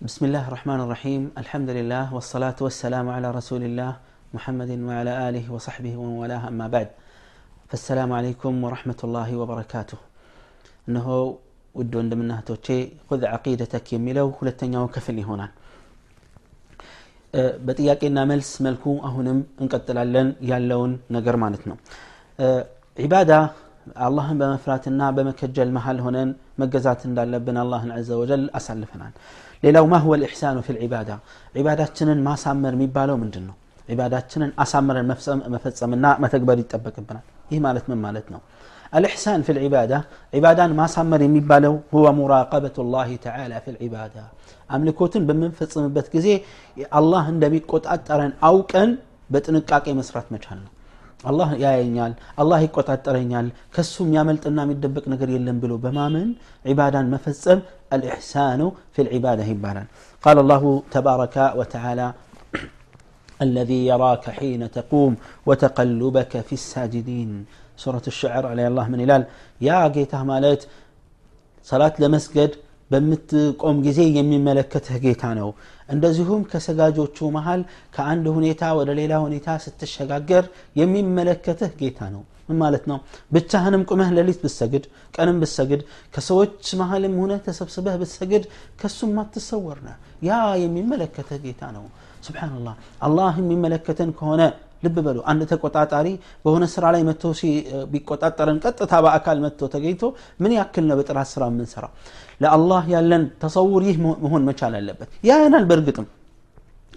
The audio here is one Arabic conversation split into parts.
بسم الله الرحمن الرحيم الحمد لله والصلاة والسلام على رسول الله محمد وعلى آله وصحبه ومن والاه أما بعد فالسلام عليكم ورحمة الله وبركاته إنه ውድ ወንድምና እህቶቼ ሁዝ ዓቂደተክ የሚለው ሁለተኛው ክፍል ይሆናል በጥያቄና መልስ መልኩ አሁንም እንቀጥላለን ያለውን ነገር ማለት ነው ዒባዳ አላህን በመፍራትና በመከጀል መሀል ሆነን መገዛት እንዳለብን አላህን ዘ ወጀል አሳልፈናል ሌላው ማ ሁወ ልኢሕሳኑ ፊ ልዒባዳ ዒባዳችንን ማሳመር የሚባለው ምንድን ነው ዒባዳችንን አሳምረን መፈጸምና መተግበር ይጠበቅብናል ይህ ማለት ምን ማለት ነው الإحسان في العبادة عبادة ما سمر يميبالو هو مراقبة الله تعالى في العبادة أملكوتن بمن فتصم بتكزي الله عندما يقول أترن أو كان بتنقاك مسرات مجهلنا الله يا ينال الله يقول أترنيال كسوم يعمل تنا مدبك نقر يلم بلو بمامن عبادة مفتصم الإحسان في العبادة هبالا قال الله تبارك وتعالى الذي يراك حين تقوم وتقلبك في الساجدين ሱረት ሽዕር አለ አላህ ምን ይላል ያ ጌታ ማለት ሰላት ለመስገድ በምትቆም ጊዜ የሚመለከትህ ጌታ ነው እንደዚሁም ከሰጋጆቹ መሃል ከአንድ ሁኔታ ወደ ሌላ ሁኔታ ስትሸጋገር የሚመለከትህ ጌታ ነው ምን ማለት ነው ብቻህንም ቁመህ ሌሊት ብሰግድ ቀንም ብሰግድ ከሰዎች መሀልም ሆነ ተሰብስበህ ብሰግድ ከሱም አትሰወር ነ ያ የሚመለከትህ ጌታ ነው ስብናላህ አላህ የሚመለከተን ከሆነ ልብ በሉ አንድ ተቆጣጣሪ በሆነ ስራ ላይ መጥቶ ቢቆጣጠረን ቀጥታ በአካል መጥቶ ተገኝቶ ምን ያክል ነው በጥራት ስራ የምንሰራው ለአላህ ያለን ተሰውር ይህ መሆን መቻል አለበት ያየናል በእርግጥም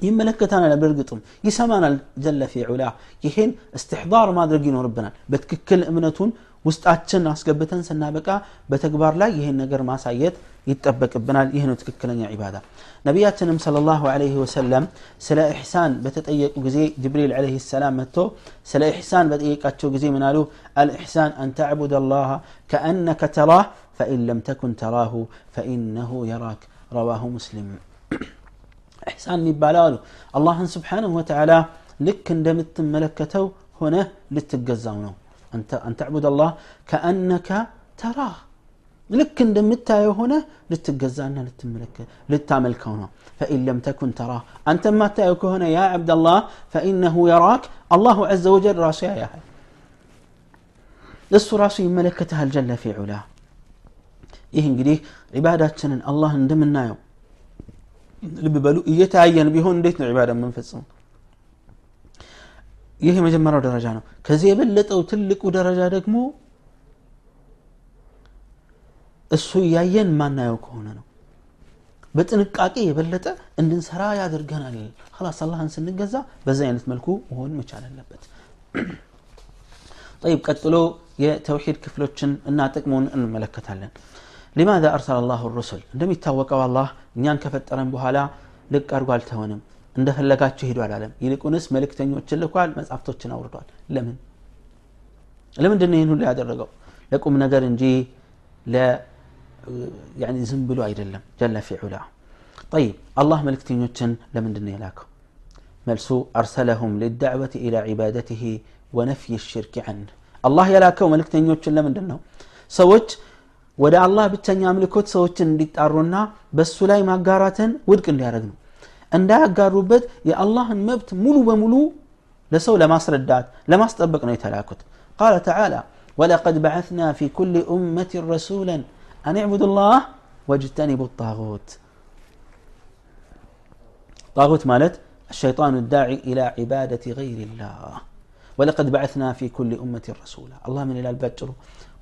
ይመለከታናል በእርግጥም ይሰማናል ጀለ ፊ ዑላ ይሄን እስትሕዳር ማድረግ ይኖርብናል በትክክል እምነቱን ውስጣችን አስገብተን ስናበቃ በተግባር ላይ ይህን ነገር ማሳየት ይጠበቅብናል ይህ ነው ትክክለኛ ዒባዳ ነቢያችንም ለ ላሁ ወሰለም ስለ ኢሕሳን በተጠየቁ ጊዜ ጅብሪል ለ ሰላም መጥቶ ስለ ኢሕሳን በጠየቃቸው ጊዜ ምናሉ አልኢሕሳን አን ተዕቡድ ላህ ከአነከ ተራህ ፈኢን ለም ተኩን ተራሁ ፈኢነሁ የራክ ረዋሁ ሙስሊም ኢሕሳን የሚባለው አሉ አላህን ስብሓንሁ ወተዓላ ልክ እንደምትመለከተው ሆነህ ልትገዛው ነው أن تعبد الله كأنك تراه لك እንደምታየው ሆነ ልትገዛና ልታመል ከሆነ فإن لم تكن تراه أنت ما ታየው ከሆነ يا عبد الله فإنه يراك الله عز وجل ራሱ ያያል እሱ ራሱ ይመለከትሃል ጀለ ፊ ዑላ ይህ እንግዲህ ዒባዳችንን አላህ እንደምናየው ልብ በሉ እየተያየን ቢሆን እንዴት ነው ዒባዳ የምንፈጽመው ይህ የመጀመሪያው ደረጃ ነው ከዚህ የበለጠው ትልቁ ደረጃ ደግሞ እሱ እያየን ማናየው ከሆነ ነው በጥንቃቄ የበለጠ እንድንሰራ ያደርገናል ላስ አላህን ስንገዛ በዚህ አይነት መልኩ መሆን መቻል አለበት ጠይብ ቀጥሎ የተውሂድ ክፍሎችን እና ጥቅሙን እንመለከታለን ሊማዛ አርሰለ አላሁ ሩሱል እንደሚታወቀው አላህ እኛን ከፈጠረን በኋላ ልቅ አድርጎ አልተሆንም እንደፈለጋችሁ ሄዱ አላለም ይልቁንስ መልእክተኞችን ልኳል መጽሐፍቶችን አውርዷል ለምን ለምንድን ነው ይህን ሁሉ ያደረገው ለቁም ነገር እንጂ ዝም ብሎ አይደለም ጀለ ፊዑላ طيب الله መልእክተኞችን ለምንድን ነው የላከው መልሱ አርሰለሁም للدعوة إلى عبادته ونفي الشرك عنه الله يلاكو ملك تنيوتشن لمن دنو سوج ወደ አላህ ብቸኛ አምልኮት ሰዎችን እንዲጣሩና በሱ ላይ ማጋራትን ውድቅ እንዲያደርግ ነው እንዳያጋሩበት የአላህን መብት ሙሉ በሙሉ ለሰው ለማስረዳት ለማስጠበቅ ነው የተላኩት ቃለ ተዓላ ወለቀድ በዓትና ፊ ኩል ኡመት ረሱላ አን ዕቡዱ ላህ ወጅተኒቡ ጣጉት ጣጉት ማለት الشيطان الداعي إلى عبادة غير الله ولقد بعثنا في كل أمة رسولا الله من إلى البجر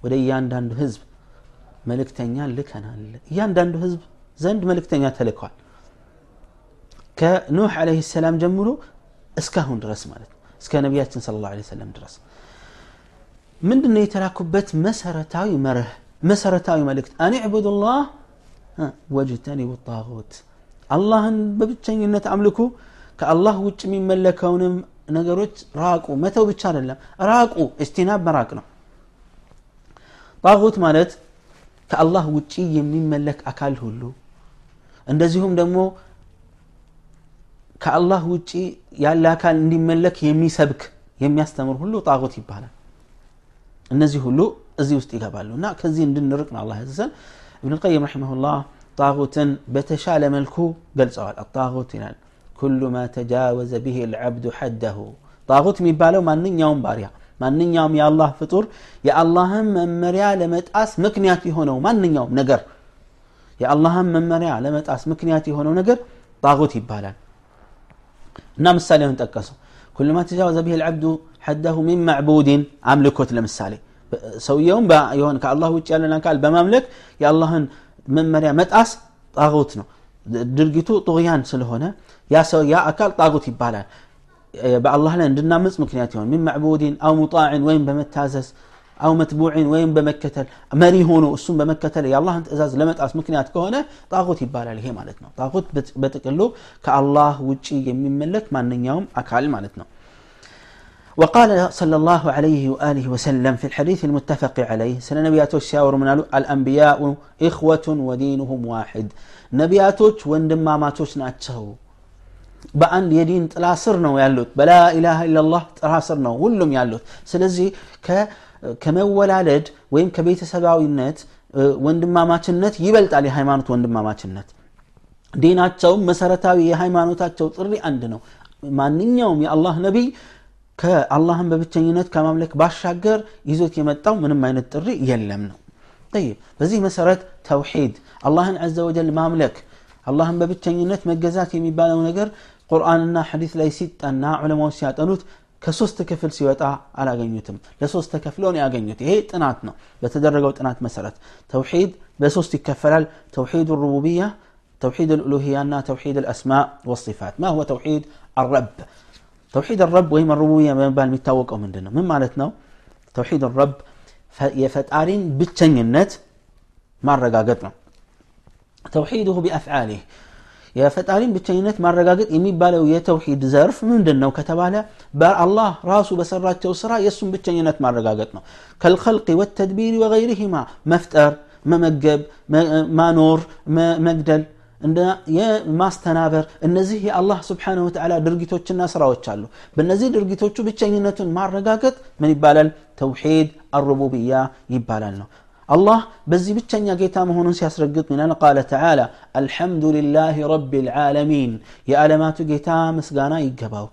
وديان داندو هزب መልእክተኛን ልከናል እያንዳንዱ ህዝብ ዘንድ መልእክተኛ ተልከዋል ከኑሕ አለህ ሰላም ጀምሮ እስካሁን ድረስ ማለት ነው እስከ ነቢያችን ስለ ላሁ ሰለም ድረስ ምንድን ነው የተላኩበት መሰረታዊ መርህ መሰረታዊ መልእክት አን ዕቡድ ላህ ወጅተኒቡ ጣዖት አላህን በብቸኝነት አምልኩ ከአላህ ውጭ የሚመለከውንም ነገሮች ራቁ መተው ብቻ አይደለም ራቁ እስቲናብ መራቅ ነው ጣዖት ማለት ከአላህ ውጪ የሚመለክ አካል ሁሉ እንደዚሁም ደግሞ ከአላህ ውጪ ያለ አካል እንዲመለክ የሚሰብክ የሚያስተምር ሁሉ ጣዖት ይባላል እነዚህ ሁሉ እዚህ ውስጥ ይገባሉ እና ከዚህ እንድንርቅ ነው አላህ ያዘዘን ابن القيم رحمه الله ጣጉትን በተሻለ መልኩ ገልጸዋል አጣጉት ይላል ኩሉ ማ ተጃወዘ ብህ ልዓብዱ ሐደሁ ጣጉት የሚባለው ማንኛውም ባሪያ ማንኛውም የአላህ ፍጡር የአላህን መመሪያ ለመጣስ ምክንያት የሆነው ማንኛውም ነገር የአላህን መመሪያ ለመጣስ ምክንያት የሆነው ነገር ጣጉት ይባላል። እና ምሳሌ ሆን ጠቀሱ። كل ما تجاوز به العبد حده من معبود أملكه لمسالة سويهم يوم كا الله وجعل لنا قال بمملك يا الله من مريم متأس طاغوتنا درجته طغيان سلهنا يا سو يا أكل طاغوت يبالان በአላህ ላይ እንድናምፅ ምክንያት ይሆን ምን ማዕቡድን አው ሙጣዕን ወይም በመታዘዝ አው መትቡዕን ወይም በመከተል መሪ ሆኖ እሱን በመከተል የአላህን ትእዛዝ ለመጣስ ምክንያት ከሆነ ጣጉት ይባላል ይሄ ማለት ነው ጣጉት በጥቅሉ ከአላህ ውጭ የሚመለክ ማንኛውም አካል ማለት ነው وقال صلى الله عليه وآله وسلم في الحديث المتفق عليه سنة نبياتوش سياور من الأنبياء إخوة ودينهم واحد نبياتوش وندما ماتوش ناتشو በአንድ የዲን ጥላ ስር ነው ያሉት በላ ኢላሃ ኢላላህ ጥላ ስር ነው ሁሉም ያሉት ስለዚህ ከመወላለድ ወይም ከቤተሰባዊነት ወንድማማችነት ይበልጣል የሃይማኖት ወንድማማችነት ዲናቸውም መሰረታዊ የሃይማኖታቸው ጥሪ አንድ ነው ማንኛውም የአላህ ነቢይ ከአላህን በብቸኝነት ከማምለክ ባሻገር ይዞት የመጣው ምንም አይነት ጥሪ የለም ነው طيب በዚህ መሰረት ተውሂድ አላህን አዘ ወጀል ማምለክ አላህን በብቸኝነት መገዛት የሚባለው ነገር ቁርአንና ሐዲስ ላይ ሲጠና ዑለማዎች ሲያጠኑት ከሶስት ክፍል ሲወጣ አላገኙትም ለሶስት ተከፍለው ነው ያገኙት ይሄ ጥናት ነው በተደረገው ጥናት መሰረት ተውሂድ በሶስት ይከፈላል ተውሂድ ሩቡብያ توحيد الألوهية أنها توحيد الأسماء والصفات ما هو توحيد الرب توحيد الرب وهم الربوبية من بال متوقع من دنا من مالتنا توحيد الرب يفتارين بالتنينت مرة قاقتنا توحيده بأفعاله يا فتالين بتينت ما رجعت إمي بالو يتوحيد زرف من دنا وكتب على بار الله راسه بسرات توسرا يسون بتينت ما رجعتنا كالخلق والتدبير وغيرهما مفتر ما مجب ما نور ما مجدل عند يا ماستنابر النزيه الله سبحانه وتعالى درجته الناس راوتشالو بالنزيه درجته شو بتشينتون ما رجعت من يبالل توحيد الربوبية يبالل الله بزي بتشنيا جيتا مهون من قال تعالى الحمد لله رب العالمين. يا علامات جيتا مسقانا يقباو.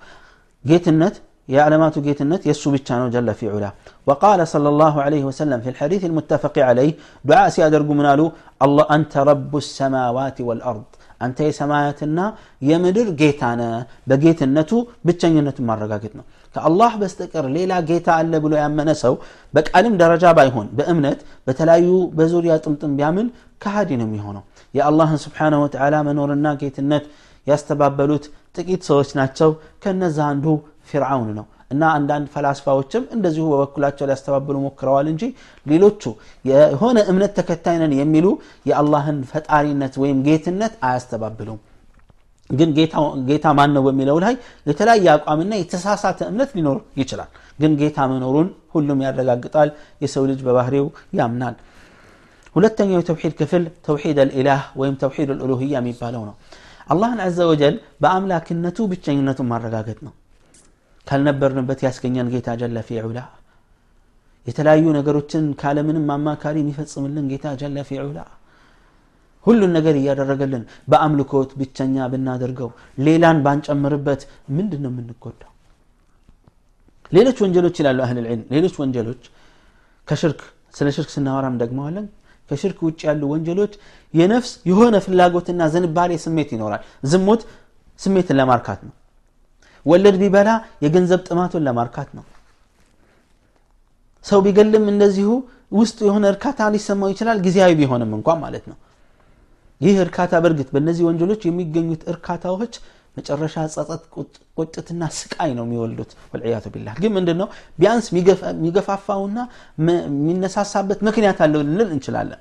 جيت النت يا علامات جيت النت يسو بتشانو جل في علا. وقال صلى الله عليه وسلم في الحديث المتفق عليه دعاء سيادر قمنالو الله أنت رب السماوات والأرض. አንተ የሰማያትና የምድር ጌታ ነ በጌትነቱ ብቸኝነቱ ማረጋገጥ ነው። ከአላህ በስተቀር ሌላ ጌታ አለ ብሎ ያመነ ሰው በቃልም ደረጃ ባይሆን በእምነት በተለያዩ በዙሪያ ጥምጥም ቢያምን ከሃዲ ነው የሚሆነው። የአላህን ስብሓንሁ ወተዓላ መኖርና ጌትነት ያስተባበሉት ጥቂት ሰዎች ናቸው። ከነዛ አንዱ ፊርዓውን ነው እና አንዳንድ ፈላስፋዎችም እንደዚሁ በበኩላቸው ሊያስተባብሉ ሞክረዋል እንጂ ሌሎቹ የሆነ እምነት ተከታይ ነን የሚሉ የአላህን ፈጣሪነት ወይም ጌትነት አያስተባብሉም ግን ጌታ ማን ነው በሚለው ላይ የተለያየ አቋምና የተሳሳተ እምነት ሊኖር ይችላል ግን ጌታ መኖሩን ሁሉም ያረጋግጣል የሰው ልጅ በባህሪው ያምናል ሁለተኛው የተውሒድ ክፍል ተውሒድ አልኢላህ ወይም ተውሒድ አልኡሉህያ የሚባለው ነው አላህን አዘ ወጀል በአምላክነቱ ብቸኝነቱን ማረጋገጥ ነው ካልነበርንበት ያስገኘን ጌታ ጀለ ፊዑላ የተለያዩ ነገሮችን ካለምንም አማካሪ የሚፈጽምልን ጌታ ጀለ ፊዑላ ሁሉን ነገር እያደረገልን በአምልኮት ብቸኛ ብናደርገው ሌላን ባንጨምርበት ምንድን ነው የምንጎዳው ሌሎች ወንጀሎች ይላሉ አህል ልዕልም ሌሎች ወንጀሎች ከሽርክ ስለ ሽርክ ስናወራም ደግመዋለን ከሽርክ ውጭ ያሉ ወንጀሎች የነፍስ የሆነ ፍላጎትና ዝንባሌ ስሜት ይኖራል ዝሙት ስሜትን ለማርካት ነው ወለድ ቢበላ የገንዘብ ጥማቱን ለማርካት ነው ሰው ቢገልም እንደዚሁ ውስጡ የሆነ እርካታ ሊሰማው ይችላል ጊዜያዊ ቢሆንም እንኳን ማለት ነው ይህ እርካታ በእርግጥ በእነዚህ ወንጀሎች የሚገኙት እርካታዎች መጨረሻ ጸጸት ቁጭትና ስቃይ ነው የሚወልዱት ወልዕያቱ ቢላህ ግን ምንድን ነው ቢያንስ የሚገፋፋውና የሚነሳሳበት ምክንያት አለው ልንል እንችላለን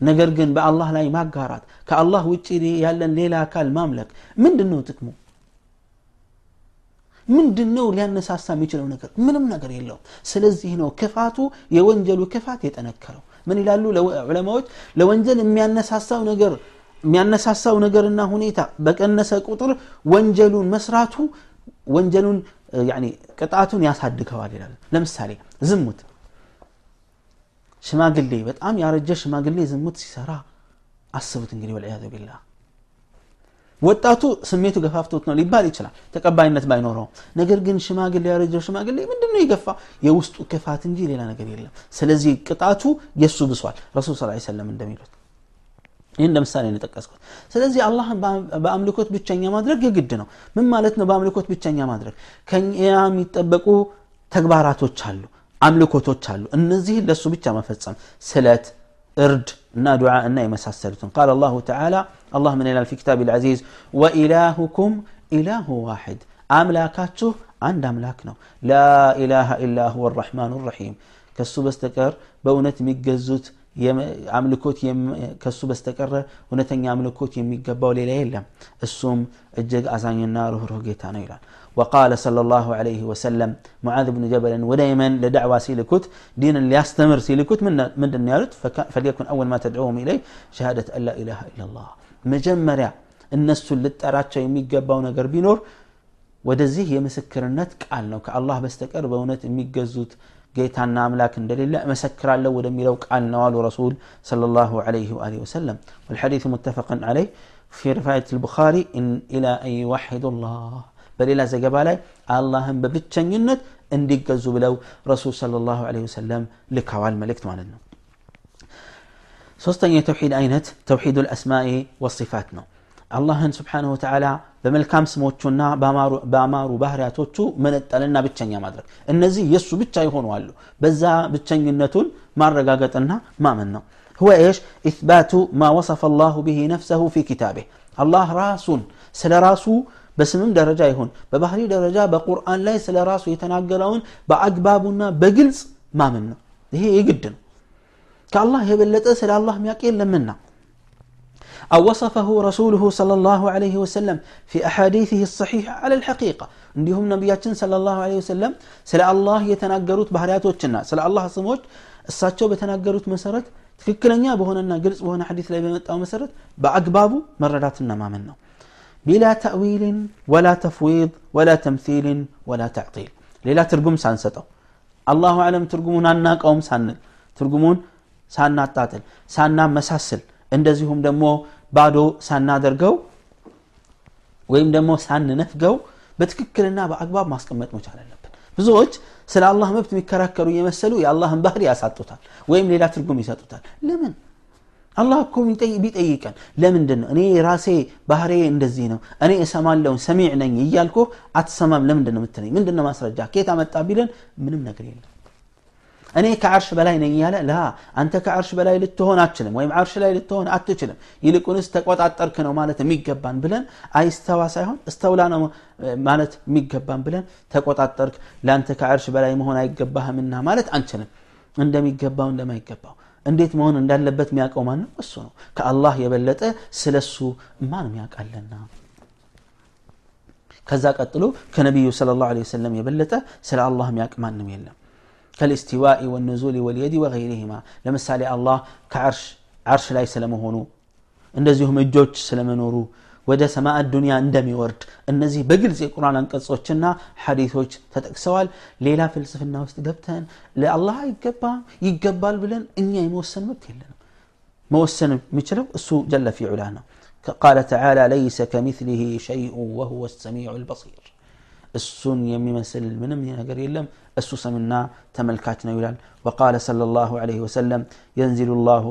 ነገር ግን በአላህ ላይ ማጋራት ከአላህ ውጭ ያለን ሌላ አካል ማምለክ ምንድን ነው ጥቅሙ ምንድን ነው ሊያነሳሳ የሚችለው ነገር? ምንም ነገር የለውም። ስለዚህ ነው ክፋቱ የወንጀሉ ክፋት የጠነከረው። ምን ይላሉ ዑለማዎች? ለወንጀል የሚያነሳሳው ነገር የሚያነሳሳው ነገርና ሁኔታ በቀነሰ ቁጥር ወንጀሉን መስራቱ ወንጀሉን ቅጣቱን ያሳድገዋል ይላል። ለምሳሌ ዝሙት። ሽማግሌ በጣም ያረጀ ሽማግሌ ዝሙት ሲሰራ አስቡት እንግዲህ ወልዕያዙ ቢላህ ወጣቱ ስሜቱ ገፋፍቶት ነው ሊባል ይችላል ተቀባይነት ባይኖረውም ነገር ግን ሽማግሌ ያረጀው ሽማግሌ ምንድን ነው የገፋ የውስጡ ክፋት እንጂ ሌላ ነገር የለም ስለዚህ ቅጣቱ የእሱ ብሷል ረሱል ስ ሰለም እንደሚሉት ይህ እንደ ምሳሌ ነው የጠቀስኩት ስለዚህ አላህን በአምልኮት ብቸኛ ማድረግ የግድ ነው ምን ማለት ነው በአምልኮት ብቸኛ ማድረግ ከኛ የሚጠበቁ ተግባራቶች አሉ አምልኮቶች አሉ እነዚህን ለእሱ ብቻ መፈጸም ስለት እርድ እና ዱዓ እና የመሳሰሉትን ቃል አላሁ ተዓላ አላህ ምን ይላል ፊ ኪታብ ልዓዚዝ ወኢላሁኩም ኢላሁ ዋሕድ አምላካችሁ አንድ አምላክ ነው ላ ኢላሃ ኢላ ሁወ አራሕማኑ ራሒም ከሱ በስተቀር በእውነት የሚገዙት አምልኮት ከሱ በስተቀረ እውነተኛ አምልኮት የሚገባው ሌላ የለም እሱም እጅግ አዛኝና ርኅሩህ ጌታ ነው ይላል وقال صلى الله عليه وسلم معاذ بن جبل ودائما لدعوة سيلكوت دين اللي يستمر سيلكوت من من النيارت فليكن أول ما تدعوهم إليه شهادة أن لا إله إلا الله مجمرة الناس اللي تراتشا يميقباو نقر بينور ወደዚህ የምስክርነት ቃል ነው ከአላህ በስተቀር በእውነት የሚገዙት ጌታና አምላክ እንደሌለ እመሰክራለሁ ወደሚለው ቃል ነው አሉ ረሱል صلى الله عليه وآله وسلم والحديث متفق عليه في رفاية البخاري إن إلى أن يوحدوا الله በሌላ ዘገባ ላይ አላህን በብቸኝነት እንዲገዙ ብለው ረሱል صلى الله عليه وسلم ልከዋል መልእክት ማለት ነው سوستنية توحيد أينت توحيد الأسماء والصفاتنا الله سبحانه وتعالى በመልካም ስሞቹ ስሞቹና በአማሩ ባህርያቶቹ መነጠልና ብቸኛ ማድረግ። እነዚህ የእሱ ብቻ የሆኑ አሉ። በዛ ብቸኝነቱን ማረጋገጥና ما ነው። هو إيش اثبات ما وصف الله به نفسه في كتابه الله راس سلا راسو بسمم درجه يهون ببحري درجه بقران لا سلا راسو يتناقلون باجبابنا بجلس ما منه هي يقدن كالله يبلت أسل الله ميقين لمنا أو وصفه رسوله صلى الله عليه وسلم في أحاديثه الصحيحة على الحقيقة عندهم نبيات صلى الله عليه وسلم سلا الله يتناقروت بهريات وچنا سلا الله صموت الساتشو بتناقروت مسرت تككلن يا بهوننا قلس بهون حديث لي أو مسرت بأقبابه مردات النمامنا بلا تأويل ولا تفويض ولا تمثيل ولا تعطيل ليلا ترقم سانسته الله أعلم ترقمون عناك أو مسانن ترقمون ሳናጣጥል ሳናመሳስል እንደዚሁም ደግሞ ባዶ ሳናደርገው ወይም ደግሞ ሳንነፍገው በትክክልና በአግባብ ማስቀመጥ መቻል አለብን። ብዙዎች ስለ አላህ መብት የሚከራከሩ እየመሰሉ የአላህን ባህር ያሳጡታል ወይም ሌላ ትርጉም ይሰጡታል። ለምን? አላህ እኮ ቢጠይቀን ለምንድን ነው እኔ ራሴ ባህሬ እንደዚህ ነው እኔ እሰማለውን ሰሚዕ ነኝ እያልኩ አትሰማም ለምንድን ነው ምትለኝ ምንድን ነው ማስረጃ? ኬት አመጣ ቢለን ምንም ነገር የለም እኔ ከዓርሽ በላይ ነኝ ያለ ላ አንተ ከዓርሽ በላይ ልትሆን አትችልም ወይም ዓርሽ ላይ ልትሆን አትችልም ይልቁንስ ተቆጣጠርክ ነው ማለት የሚገባን ብለን አይስተዋ ሳይሆን እስተውላ ነው ማለት የሚገባን ብለን ተቆጣጠርክ ለአንተ ከዓርሽ በላይ መሆን አይገባህምና ማለት አንችልም እንደሚገባው እንደማይገባው እንዴት መሆን እንዳለበት የሚያውቀው ማን ነው እሱ ነው ከአላህ የበለጠ ስለ እሱ ማንም ያውቃለና ከዛ ቀጥሎ ከነቢዩ ስለ ላሁ ወሰለም የበለጠ ስለ አላህ የሚያውቅ ማንም የለም كالاستواء والنزول واليد وغيرهما ለምሳሌ አላህ ከዓርሽ ዓርሽ ላይ ስለመሆኑ እንደዚሁም እጆች ስለመኖሩ ወደ ሰማዕ ዱንያ እንደሚወርድ እነዚህ በግልጽ የቁርአን አንቀጾችና ሐዲቶች ተጠቅሰዋል ሌላ ፍልስፍና ውስጥ ገብተን ለአላህ አይገባም ይገባል ብለን እኛ የመወሰን መብት የለንም መወሰን የሚችለው እሱ ጀለ ፊ ዑላ ነው قال تعالى ليس كمثله شيء وهو السميع البصير እሱን የሚመስል ምንም ነገር የለም እሱ ሰምና ተመልካች ነው ይላል وقال صلى الله عليه وسلم ينزل الله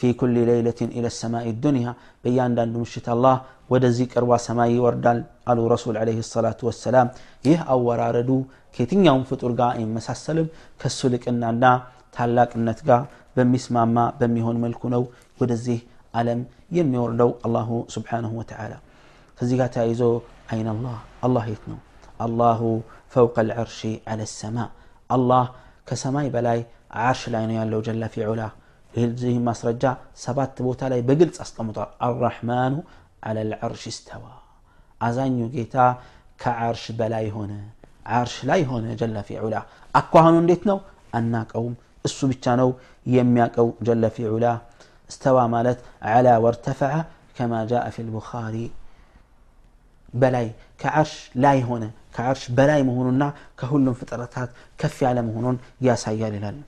في كل ليلة إلى السماء الدنيا بيان دان مشت الله ወደዚህ ቅርቧ ሰማይ ይወርዳል አሉ ረሱል አለህ ሰላቱ ወሰላም ይህ አወራረዱ ከየትኛውም ፍጡር ጋር አይመሳሰልም ከሱ ልቅናና ታላቅነት ጋር በሚስማማ በሚሆን መልኩ ነው ወደዚህ ዓለም የሚወርደው አላሁ ስብሓንሁ ወተዓላ ከዚህ ጋር ተያይዞ አይን አላህ አላህ የት ነው አላሁ ፈውቀ ልዕርሺ አለ ሰማ አላህ ከሰማይ በላይ ዓርሽ ላይ ነው ያለው ጀለ ፊ ዑላ ይህ ማስረጃ ሰባት ቦታ ላይ በግልጽ አስቀምጧል አራሕማኑ على العرش استوى አዛኙ ጌታ ከዓርሽ በላይ ሆነ ዓርሽ ላይ ሆነ ጀለ ፊ ዑላ አኳኋኑ እንዴት ነው አናቀውም እሱ ብቻ ነው የሚያቀው ጀለ ፊ ዑላ استوى ማለት على وارتفع كما جاء في البخاري በላይ ከዓርሽ ላይ ሆነ ከዓርሽ በላይ መሆኑና ከሁሉም ፍጥረታት ከፍ ያለ መሆኑን ያሳያል ይላል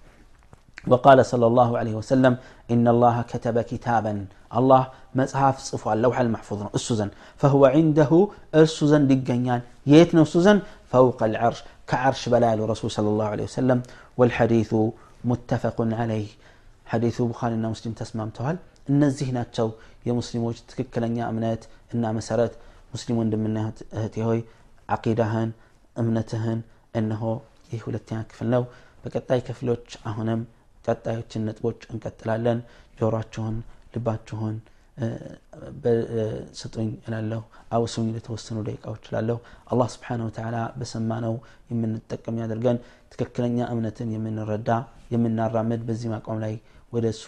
وقال صلى الله عليه وسلم إن الله كتب كتابا الله مصحف صفوا اللوح المحفوظ السوزن فهو عنده السوزن دقنيان يتنا السوزن فوق العرش كعرش بلال رسول صلى الله عليه وسلم والحديث متفق عليه حديث بخاري مسلم تسمام تهال እነዚህ ናቸው የሙስሊሞች ትክክለኛ እምነት እና መሰረት ሙስሊም ወንድምና እህቴ ሆይ አቂዳህን እምነትህን እነሆ ይህ ሁለተኛ ክፍል ነው በቀጣይ ክፍሎች አሁንም ቀጣዮችን ነጥቦች እንቀጥላለን ጆሯችሁን ልባችሁን ስጡኝ እላለሁ አውሱኝ ለተወሰኑ ደቂቃዎች እላለሁ አላህ ስብሓን ወተላ በሰማነው የምንጠቀም ያደርገን ትክክለኛ እምነትን የምንረዳ የምናራምድ በዚህ ማቋም ላይ ወደ እሱ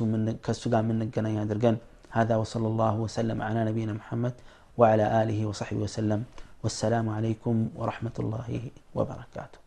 ከእሱ ጋር የምንገናኝ አድርገን هذا وصلى الله وسلم على نبينا محمد وعلى آله وصحبه وسلم. والسلام عليكم ورحمة الله وبركاته.